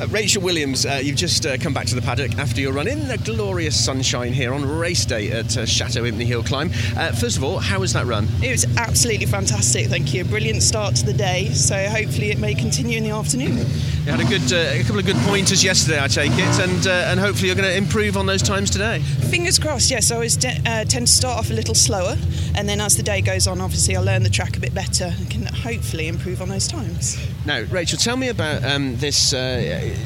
Uh, Rachel Williams, uh, you've just uh, come back to the paddock after your run in the glorious sunshine here on race day at uh, Chateau Impney Hill Climb. Uh, first of all, how was that run? It was absolutely fantastic, thank you. Brilliant start to the day, so hopefully it may continue in the afternoon. You had a good, uh, a couple of good pointers yesterday, I take it, and uh, and hopefully you're going to improve on those times today. Fingers crossed, yes. I always de- tend to start off a little slower, and then as the day goes on, obviously I'll learn the track a bit better and can hopefully improve on those times. Now, Rachel, tell me about um, this uh,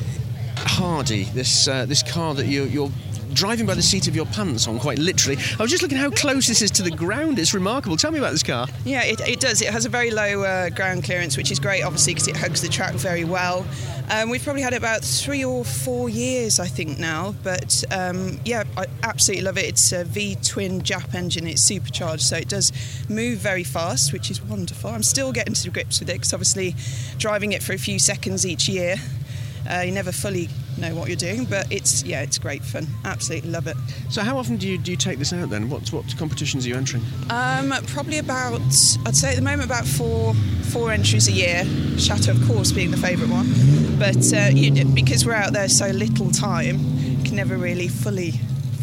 Hardy, this uh, this car that you, you're driving by the seat of your pants on, quite literally. I was just looking how close this is to the ground. It's remarkable. Tell me about this car. Yeah, it, it does. It has a very low uh, ground clearance, which is great, obviously, because it hugs the track very well. Um, we've probably had it about three or four years, I think, now. But um, yeah, I absolutely love it. It's a V twin JAP engine. It's supercharged, so it does move very fast, which is wonderful. I'm still getting to grips with it because obviously driving it for a few seconds each year. Uh, you never fully know what you're doing, but it's yeah, it's great fun. Absolutely love it. So, how often do you do you take this out then? What what competitions are you entering? Um, probably about I'd say at the moment about four four entries a year. Chateau, of course, being the favourite one, but uh, you, because we're out there so little time, you can never really fully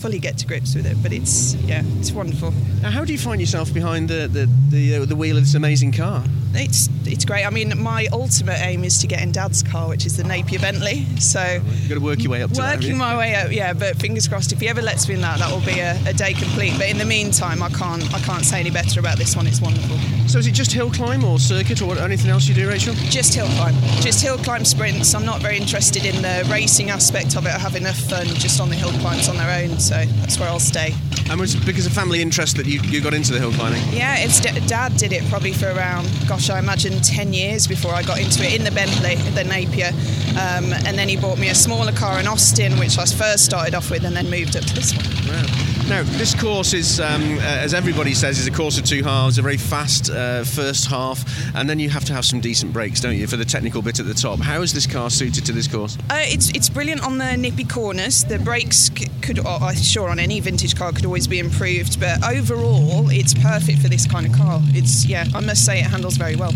fully get to grips with it. But it's yeah, it's wonderful. Now, how do you find yourself behind the the, the, uh, the wheel of this amazing car? It's it's great. I mean, my ultimate aim is to get in Dad's car, which is the Napier Bentley. So You've got to work your way up to that. working my way up, yeah. But fingers crossed, if he ever lets me in that, that will be a, a day complete. But in the meantime, I can't I can't say any better about this one. It's wonderful. So, is it just hill climb or circuit or what, anything else you do, Rachel? Just hill climb, just hill climb sprints. I'm not very interested in the racing aspect of it. I have enough fun just on the hill climbs on their own. So that's where I'll stay. And was it because of family interest that you, you got into the hill climbing? Yeah, it's Dad did it probably for around, gosh, I imagine 10 years before I got into it in the Bentley, the Napier. Um, and then he bought me a smaller car in Austin, which I first started off with, and then moved up to this one. Wow. Now, this course is, um, uh, as everybody says, is a course of two halves, a very fast uh, first half, and then you have to have some decent brakes, don't you, for the technical bit at the top. How is this car suited to this course? Uh, it's it's brilliant on the nippy corners. The brakes c- could, uh, I'm sure, on any vintage car could always be improved, but overall, it's perfect for this kind of car. It's yeah, I must say, it handles very well.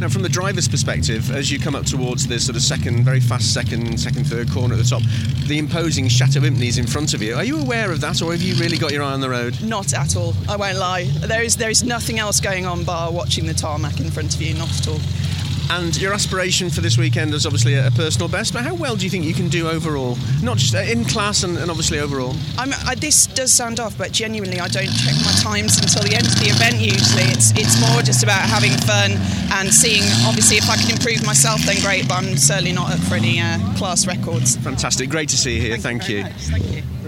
Now, from the driver's perspective, as you come up towards this sort of second, very fast second, second, third corner at the top, the imposing Chateau Impney is in front of you. Are you aware of that, or have you really got your eye on the road? Not at all. I won't lie. There is there is nothing else going on bar watching the tarmac in front of you. Not at all. And your aspiration for this weekend is obviously a personal best, but how well do you think you can do overall? Not just uh, in class and, and obviously overall. I'm, I, this does sound off, but genuinely, I don't check my times until the end of the event. Usually, it's it's more just about having fun and seeing. Obviously, if I can improve myself, then great. But I'm certainly not up for any uh, class records. Fantastic. Great to see you here. Thank, very you. Thank you.